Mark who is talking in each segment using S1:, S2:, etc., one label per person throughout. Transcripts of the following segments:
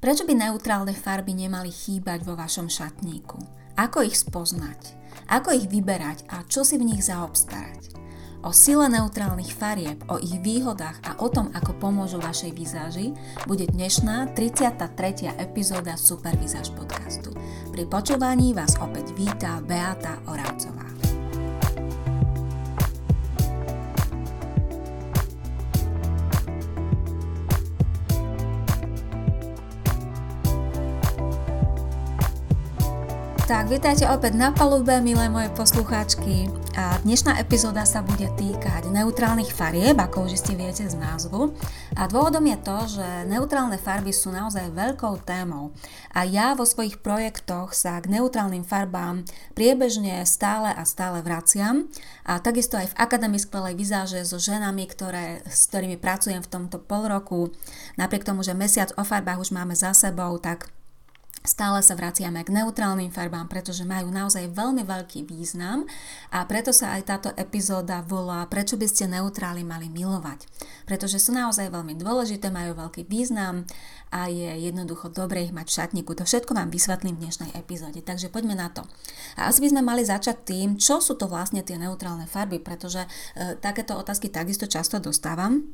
S1: Prečo by neutrálne farby nemali chýbať vo vašom šatníku? Ako ich spoznať? Ako ich vyberať a čo si v nich zaobstarať? O sile neutrálnych farieb, o ich výhodách a o tom, ako pomôžu vašej vizáži, bude dnešná 33. epizóda Super Vizáž podcastu. Pri počúvaní vás opäť víta Beata Oravcová. Tak, vítajte opäť na palube, milé moje poslucháčky. A dnešná epizóda sa bude týkať neutrálnych farieb, ako už ste viete z názvu. A dôvodom je to, že neutrálne farby sú naozaj veľkou témou. A ja vo svojich projektoch sa k neutrálnym farbám priebežne stále a stále vraciam. A takisto aj v Akadémii skvelej vizáže so ženami, ktoré, s ktorými pracujem v tomto pol roku. Napriek tomu, že mesiac o farbách už máme za sebou, tak Stále sa vraciame k neutrálnym farbám, pretože majú naozaj veľmi veľký význam a preto sa aj táto epizóda volá Prečo by ste neutrály mali milovať. Pretože sú naozaj veľmi dôležité, majú veľký význam a je jednoducho dobre ich mať v šatníku. To všetko vám vysvetlím v dnešnej epizóde, takže poďme na to. A asi by sme mali začať tým, čo sú to vlastne tie neutrálne farby, pretože e, takéto otázky takisto často dostávam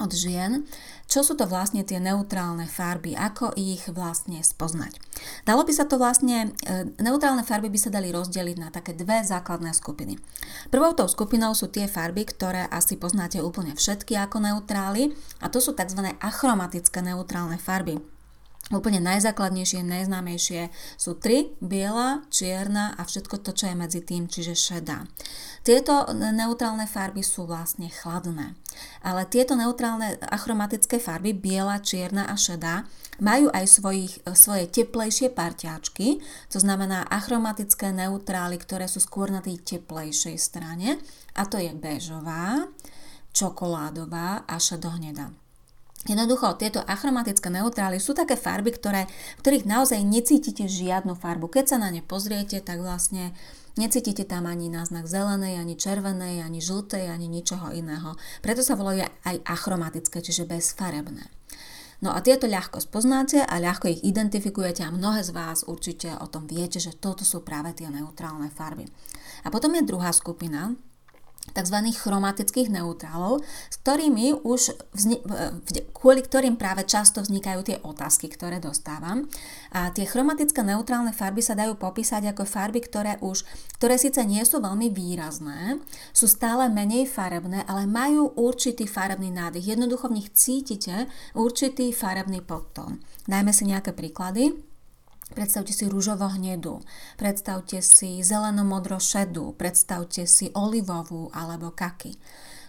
S1: od žien, čo sú to vlastne tie neutrálne farby, ako ich vlastne spoznať. Dalo by sa to vlastne, e, neutrálne farby by sa dali rozdeliť na také dve základné skupiny. Prvou tou skupinou sú tie farby, ktoré asi poznáte úplne všetky ako neutrály a to sú tzv. achromatické neutrálne farby. Úplne najzákladnejšie, najznámejšie sú tri, biela, čierna a všetko to, čo je medzi tým, čiže šedá. Tieto neutrálne farby sú vlastne chladné. Ale tieto neutrálne achromatické farby, biela, čierna a šedá, majú aj svojich, svoje teplejšie parťáčky, to znamená achromatické neutrály, ktoré sú skôr na tej teplejšej strane, a to je bežová, čokoládová a šedohnedá. Jednoducho, tieto achromatické neutrály sú také farby, ktoré, v ktorých naozaj necítite žiadnu farbu. Keď sa na ne pozriete, tak vlastne necítite tam ani náznak zelenej, ani červenej, ani žltej, ani ničoho iného. Preto sa volajú aj achromatické, čiže bezfarebné. No a tieto ľahko spoznáte a ľahko ich identifikujete a mnohé z vás určite o tom viete, že toto sú práve tie neutrálne farby. A potom je druhá skupina, tzv. chromatických neutrálov, s ktorými už vzni- kvôli ktorým práve často vznikajú tie otázky, ktoré dostávam. A tie chromatické neutrálne farby sa dajú popísať ako farby, ktoré už, ktoré síce nie sú veľmi výrazné, sú stále menej farebné, ale majú určitý farebný nádych. Jednoducho v nich cítite určitý farebný podtón. Dajme si nejaké príklady. Predstavte si rúžovo hnedu, predstavte si zeleno-modro šedú, predstavte si olivovú alebo kaky.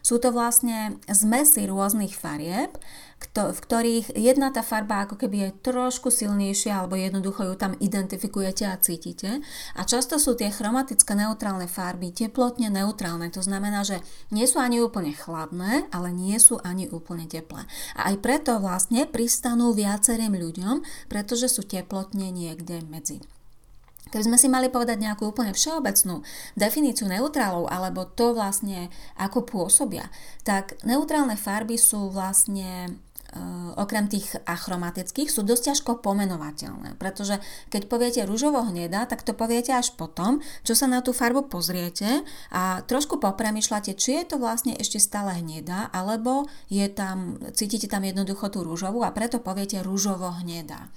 S1: Sú to vlastne zmesy rôznych farieb, v ktorých jedna tá farba ako keby je trošku silnejšia alebo jednoducho ju tam identifikujete a cítite. A často sú tie chromatické neutrálne farby teplotne neutrálne. To znamená, že nie sú ani úplne chladné, ale nie sú ani úplne teplé. A aj preto vlastne pristanú viacerým ľuďom, pretože sú teplotne niekde medzi. Keby sme si mali povedať nejakú úplne všeobecnú definíciu neutrálov, alebo to vlastne ako pôsobia, tak neutrálne farby sú vlastne e, okrem tých achromatických sú dosť ťažko pomenovateľné, pretože keď poviete rúžovo hneda, tak to poviete až potom, čo sa na tú farbu pozriete a trošku popremýšľate, či je to vlastne ešte stále hneda, alebo je tam, cítite tam jednoducho tú rúžovú a preto poviete rúžovo hneda.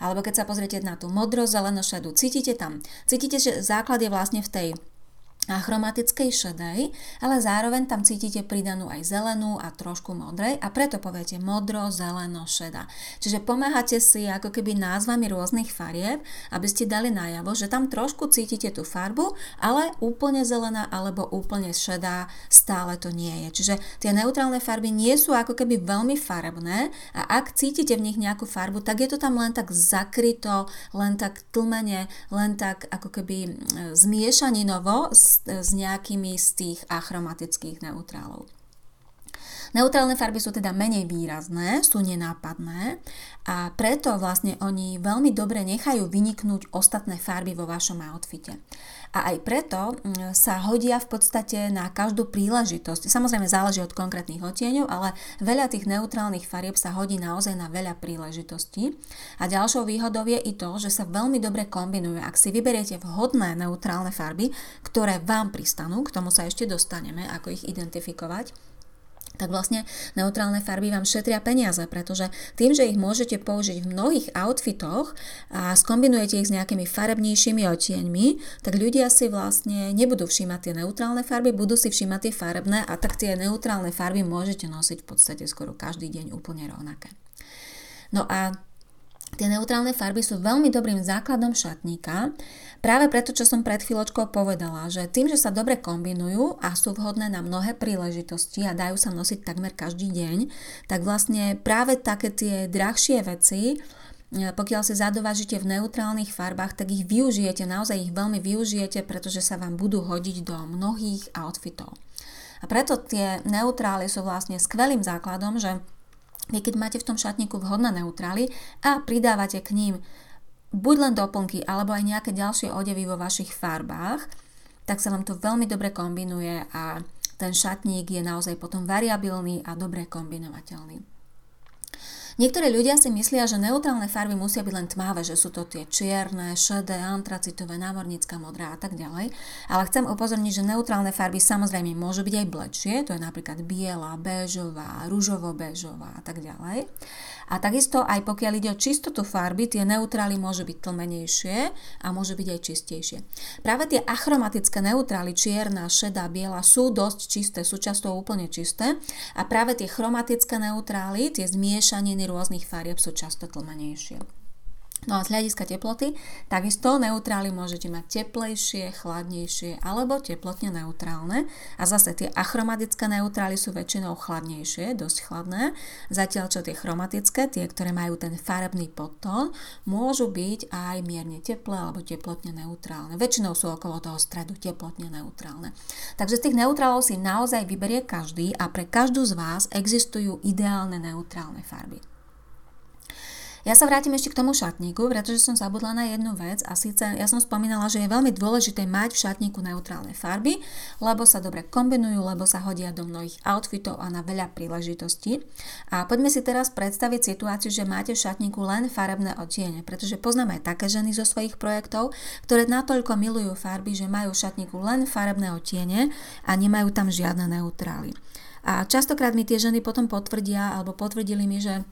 S1: Alebo keď sa pozriete na tú modro zeleno šedú, cítite tam, cítite, že základ je vlastne v tej chromatickej šedej, ale zároveň tam cítite pridanú aj zelenú a trošku modrej a preto poviete modro, zeleno, šeda. Čiže pomáhate si ako keby názvami rôznych farieb, aby ste dali najavo, že tam trošku cítite tú farbu, ale úplne zelená alebo úplne šedá stále to nie je. Čiže tie neutrálne farby nie sú ako keby veľmi farebné a ak cítite v nich nejakú farbu, tak je to tam len tak zakryto, len tak tlmene, len tak ako keby zmiešaninovo s s nejakými z tých achromatických neutrálov. Neutrálne farby sú teda menej výrazné, sú nenápadné a preto vlastne oni veľmi dobre nechajú vyniknúť ostatné farby vo vašom outfite. A aj preto mm, sa hodia v podstate na každú príležitosť. Samozrejme záleží od konkrétnych odtieňov, ale veľa tých neutrálnych farieb sa hodí naozaj na veľa príležitostí. A ďalšou výhodou je i to, že sa veľmi dobre kombinujú. Ak si vyberiete vhodné neutrálne farby, ktoré vám pristanú, k tomu sa ešte dostaneme, ako ich identifikovať, tak vlastne neutrálne farby vám šetria peniaze, pretože tým, že ich môžete použiť v mnohých outfitoch a skombinujete ich s nejakými farebnejšími odtieňmi, tak ľudia si vlastne nebudú všímať tie neutrálne farby, budú si všímať tie farebné a tak tie neutrálne farby môžete nosiť v podstate skoro každý deň úplne rovnaké. No a Tie neutrálne farby sú veľmi dobrým základom šatníka, práve preto, čo som pred chvíľočkou povedala, že tým, že sa dobre kombinujú a sú vhodné na mnohé príležitosti a dajú sa nosiť takmer každý deň, tak vlastne práve také tie drahšie veci, e, pokiaľ si zadovážite v neutrálnych farbách, tak ich využijete, naozaj ich veľmi využijete, pretože sa vám budú hodiť do mnohých outfitov. A preto tie neutrály sú vlastne skvelým základom, že keď máte v tom šatníku vhodné neutrály a pridávate k ním buď len doplnky alebo aj nejaké ďalšie odevy vo vašich farbách, tak sa vám to veľmi dobre kombinuje a ten šatník je naozaj potom variabilný a dobre kombinovateľný. Niektorí ľudia si myslia, že neutrálne farby musia byť len tmavé, že sú to tie čierne, šedé, antracitové, námornícka modrá a tak ďalej. Ale chcem upozorniť, že neutrálne farby samozrejme môžu byť aj blečie, to je napríklad biela, béžová, rúžovo-béžová a tak ďalej. A takisto aj pokiaľ ide o čistotu farby, tie neutrály môžu byť tlmenejšie a môžu byť aj čistejšie. Práve tie achromatické neutrály, čierna, šedá, biela, sú dosť čisté, sú často úplne čisté a práve tie chromatické neutrály, tie zmiešaniny rôznych farieb sú často tlmenejšie. No a z hľadiska teploty, takisto neutrály môžete mať teplejšie, chladnejšie alebo teplotne neutrálne. A zase tie achromatické neutrály sú väčšinou chladnejšie, dosť chladné, zatiaľ čo tie chromatické, tie, ktoré majú ten farebný podtón, môžu byť aj mierne teplé alebo teplotne neutrálne. Väčšinou sú okolo toho stredu teplotne neutrálne. Takže z tých neutrálov si naozaj vyberie každý a pre každú z vás existujú ideálne neutrálne farby. Ja sa vrátim ešte k tomu šatníku, pretože som zabudla na jednu vec a síce ja som spomínala, že je veľmi dôležité mať v šatníku neutrálne farby, lebo sa dobre kombinujú, lebo sa hodia do mnohých outfitov a na veľa príležitostí. A poďme si teraz predstaviť situáciu, že máte v šatníku len farebné odtiene, pretože poznáme aj také ženy zo svojich projektov, ktoré natoľko milujú farby, že majú v šatníku len farebné odtiene a nemajú tam žiadne neutrály. A častokrát mi tie ženy potom potvrdia alebo potvrdili mi, že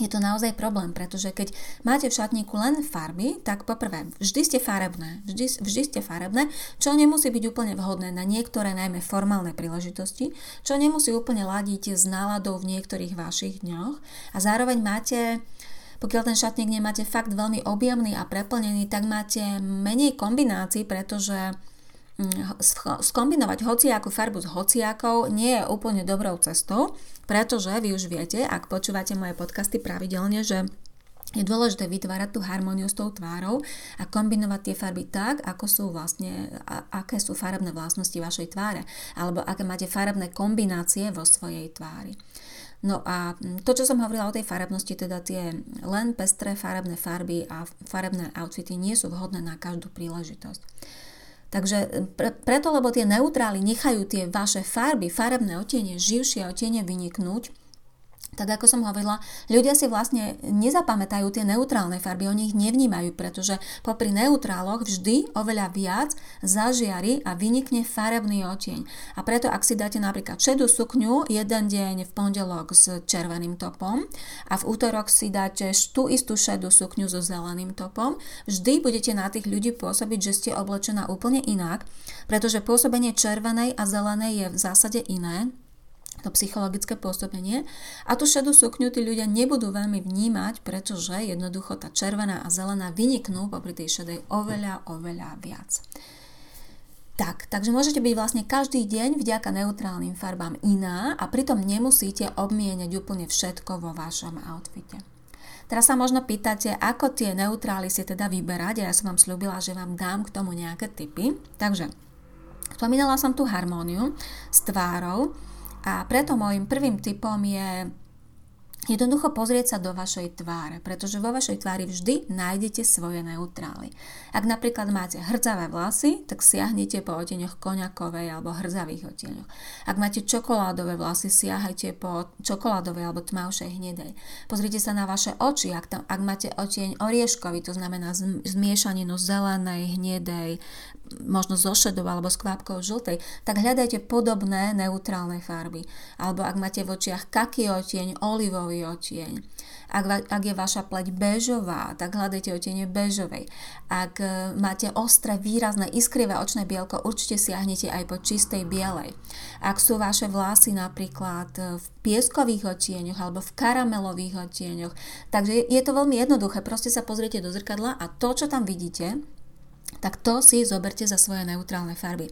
S1: je to naozaj problém, pretože keď máte v šatníku len farby, tak poprvé, vždy ste farebné, vždy, vždy ste farebné, čo nemusí byť úplne vhodné na niektoré najmä formálne príležitosti, čo nemusí úplne ladiť s náladou v niektorých vašich dňoch. A zároveň máte pokiaľ ten šatník nemáte fakt veľmi objemný a preplnený, tak máte menej kombinácií, pretože skombinovať hociakú farbu s hociakou nie je úplne dobrou cestou, pretože vy už viete, ak počúvate moje podcasty pravidelne, že je dôležité vytvárať tú harmóniu s tou tvárou a kombinovať tie farby tak, ako sú vlastne, aké sú farebné vlastnosti vašej tváre, alebo aké máte farebné kombinácie vo svojej tvári. No a to, čo som hovorila o tej farebnosti, teda tie len pestré farebné farby a farebné outfity nie sú vhodné na každú príležitosť. Takže e, pre, preto, lebo tie neutrály nechajú tie vaše farby, farebné otiene, živšie otiene vyniknúť, tak ako som hovorila, ľudia si vlastne nezapamätajú tie neutrálne farby, oni ich nevnímajú, pretože popri neutráloch vždy oveľa viac zažiari a vynikne farebný oteň. A preto, ak si dáte napríklad šedú sukňu jeden deň v pondelok s červeným topom a v útorok si dáte tú istú šedú sukňu so zeleným topom, vždy budete na tých ľudí pôsobiť, že ste oblečená úplne inak, pretože pôsobenie červenej a zelenej je v zásade iné, to psychologické pôsobenie a tú šedú sukňu tí ľudia nebudú veľmi vnímať, pretože jednoducho tá červená a zelená vyniknú popri tej šedej oveľa, oveľa viac. Tak, takže môžete byť vlastne každý deň vďaka neutrálnym farbám iná a pritom nemusíte obmieniať úplne všetko vo vašom outfite. Teraz sa možno pýtate, ako tie neutrály si teda vyberať ja som vám slúbila, že vám dám k tomu nejaké tipy. Takže, spomínala som tú harmóniu s tvárou, A preto môjim prvým typom je Jednoducho pozrieť sa do vašej tváre, pretože vo vašej tvári vždy nájdete svoje neutrály. Ak napríklad máte hrdzavé vlasy, tak siahnite po oteňoch koňakovej alebo hrdzavých oteňoch. Ak máte čokoládové vlasy, siahajte po čokoládovej alebo tmavšej hnedej. Pozrite sa na vaše oči, ak, tam, ak máte oteň orieškový, to znamená zmiešaninu zelenej, hnedej, možno zo šedou alebo s kvapkou žltej, tak hľadajte podobné neutrálne farby. Alebo ak máte v očiach kaký oteň, olivový oteň. Ak, ak je vaša pleť bežová, tak hľadajte otiene bežovej. Ak e, máte ostré, výrazné, iskrivé očné bielko, určite siahnete aj po čistej bielej. Ak sú vaše vlasy napríklad e, v pieskových odtieňoch alebo v karamelových odtieňoch, takže je to veľmi jednoduché. Proste sa pozriete do zrkadla a to, čo tam vidíte, tak to si zoberte za svoje neutrálne farby.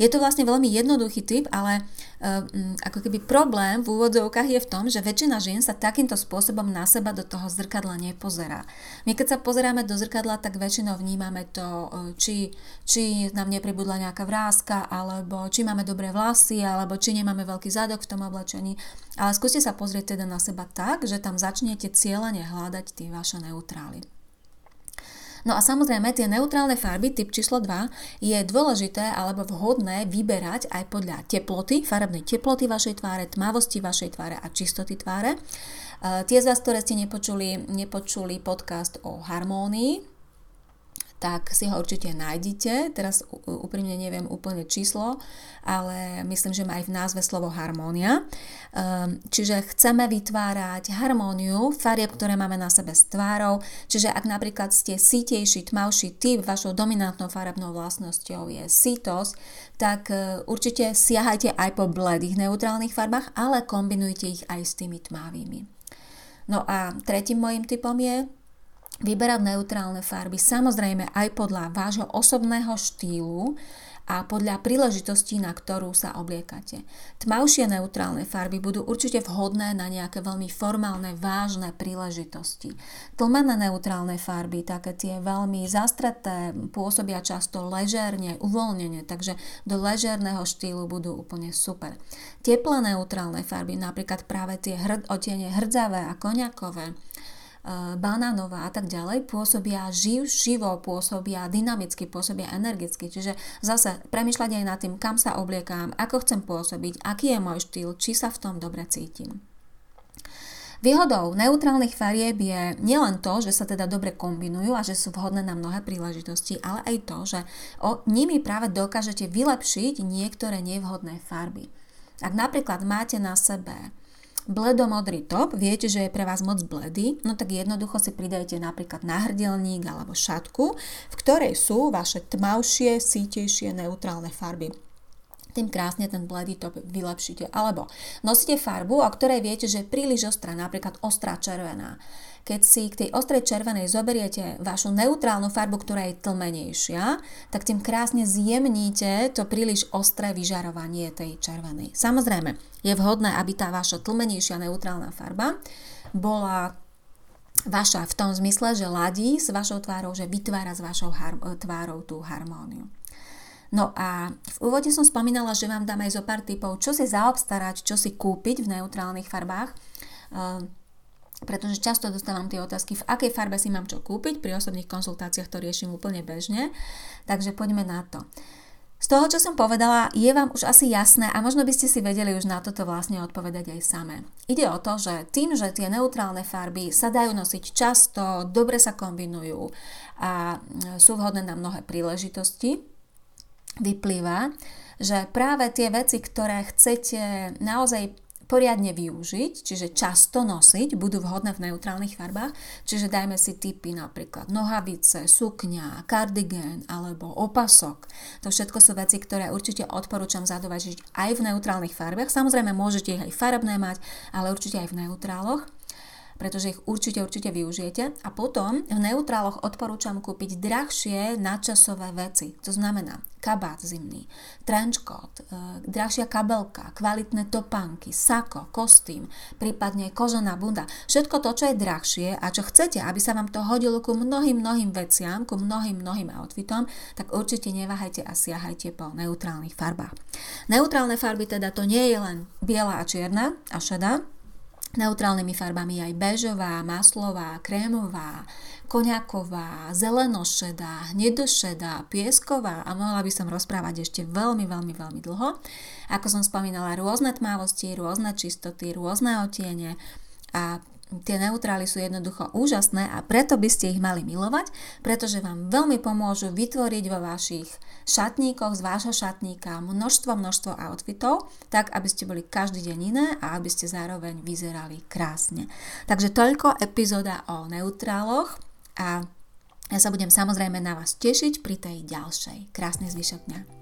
S1: Je to vlastne veľmi jednoduchý typ, ale uh, ako keby problém v úvodzovkách je v tom, že väčšina žien sa takýmto spôsobom na seba do toho zrkadla nepozerá. My keď sa pozeráme do zrkadla, tak väčšinou vnímame to, uh, či, či nám nepribudla nejaká vrázka, alebo či máme dobré vlasy, alebo či nemáme veľký zadok v tom oblečení. Ale skúste sa pozrieť teda na seba tak, že tam začnete cieľene hľadať tie vaše neutrály. No a samozrejme tie neutrálne farby typ číslo 2 je dôležité alebo vhodné vyberať aj podľa teploty, farebnej teploty vašej tváre, tmavosti vašej tváre a čistoty tváre. Uh, tie z vás, ktoré ste nepočuli, nepočuli podcast o harmónii, tak si ho určite nájdete. Teraz úprimne neviem úplne číslo, ale myslím, že má aj v názve slovo harmónia. Ehm, čiže chceme vytvárať harmóniu farieb, ktoré máme na sebe s tvárou. Čiže ak napríklad ste sítejší, tmavší typ, vašou dominantnou farebnou vlastnosťou je sítosť, tak e, určite siahajte aj po bledých neutrálnych farbách, ale kombinujte ich aj s tými tmavými. No a tretím môjim typom je vyberať neutrálne farby, samozrejme aj podľa vášho osobného štýlu a podľa príležitostí, na ktorú sa obliekate. Tmavšie neutrálne farby budú určite vhodné na nejaké veľmi formálne, vážne príležitosti. Tlmené neutrálne farby, také tie veľmi zastreté, pôsobia často ležerne, uvoľnenie, takže do ležerného štýlu budú úplne super. Teplé neutrálne farby, napríklad práve tie hrd, otiene hrdzavé a koniakové, banánová a tak ďalej, pôsobia živ, živo, pôsobia dynamicky, pôsobia energicky. Čiže zase premyšľať aj nad tým, kam sa obliekam, ako chcem pôsobiť, aký je môj štýl, či sa v tom dobre cítim. Výhodou neutrálnych farieb je nielen to, že sa teda dobre kombinujú a že sú vhodné na mnohé príležitosti, ale aj to, že o nimi práve dokážete vylepšiť niektoré nevhodné farby. Ak napríklad máte na sebe bledomodrý top, viete, že je pre vás moc bledý, no tak jednoducho si pridajte napríklad náhrdelník alebo šatku, v ktorej sú vaše tmavšie, sítejšie, neutrálne farby tým krásne ten bledý top vylepšíte. Alebo nosíte farbu, o ktorej viete, že je príliš ostrá, napríklad ostrá červená. Keď si k tej ostrej červenej zoberiete vašu neutrálnu farbu, ktorá je tlmenejšia, tak tým krásne zjemníte to príliš ostré vyžarovanie tej červenej. Samozrejme, je vhodné, aby tá vaša tlmenejšia neutrálna farba bola vaša v tom zmysle, že ladí s vašou tvárou, že vytvára s vašou har- tvárou tú harmóniu. No a v úvode som spomínala, že vám dám aj zo pár typov, čo si zaobstarať, čo si kúpiť v neutrálnych farbách. Uh, pretože často dostávam tie otázky, v akej farbe si mám čo kúpiť, pri osobných konzultáciách to riešim úplne bežne, takže poďme na to. Z toho, čo som povedala, je vám už asi jasné a možno by ste si vedeli už na toto vlastne odpovedať aj samé. Ide o to, že tým, že tie neutrálne farby sa dajú nosiť často, dobre sa kombinujú a sú vhodné na mnohé príležitosti, vyplýva, že práve tie veci, ktoré chcete naozaj poriadne využiť, čiže často nosiť, budú vhodné v neutrálnych farbách, čiže dajme si typy napríklad nohavice, sukňa, kardigén alebo opasok. To všetko sú veci, ktoré určite odporúčam zadovažiť aj v neutrálnych farbách. Samozrejme môžete ich aj farebné mať, ale určite aj v neutráloch pretože ich určite, určite využijete. A potom v neutráloch odporúčam kúpiť drahšie nadčasové veci. To znamená kabát zimný, trenchcoat, e, drahšia kabelka, kvalitné topánky, sako, kostým, prípadne kožená bunda. Všetko to, čo je drahšie a čo chcete, aby sa vám to hodilo ku mnohým, mnohým veciam, ku mnohým, mnohým outfitom, tak určite neváhajte a siahajte po neutrálnych farbách. Neutrálne farby teda to nie je len biela a čierna a šedá, Neutrálnymi farbami aj bežová, maslová, krémová, koniaková, zelenošedá, hnedošedá, piesková a mohla by som rozprávať ešte veľmi, veľmi, veľmi dlho. Ako som spomínala, rôzne tmavosti, rôzne čistoty, rôzne otiene a Tie neutrály sú jednoducho úžasné a preto by ste ich mali milovať, pretože vám veľmi pomôžu vytvoriť vo vašich šatníkoch z vášho šatníka množstvo, množstvo outfitov, tak aby ste boli každý deň iné a aby ste zároveň vyzerali krásne. Takže toľko epizóda o neutráloch a ja sa budem samozrejme na vás tešiť pri tej ďalšej. Krásny zvyšok dňa.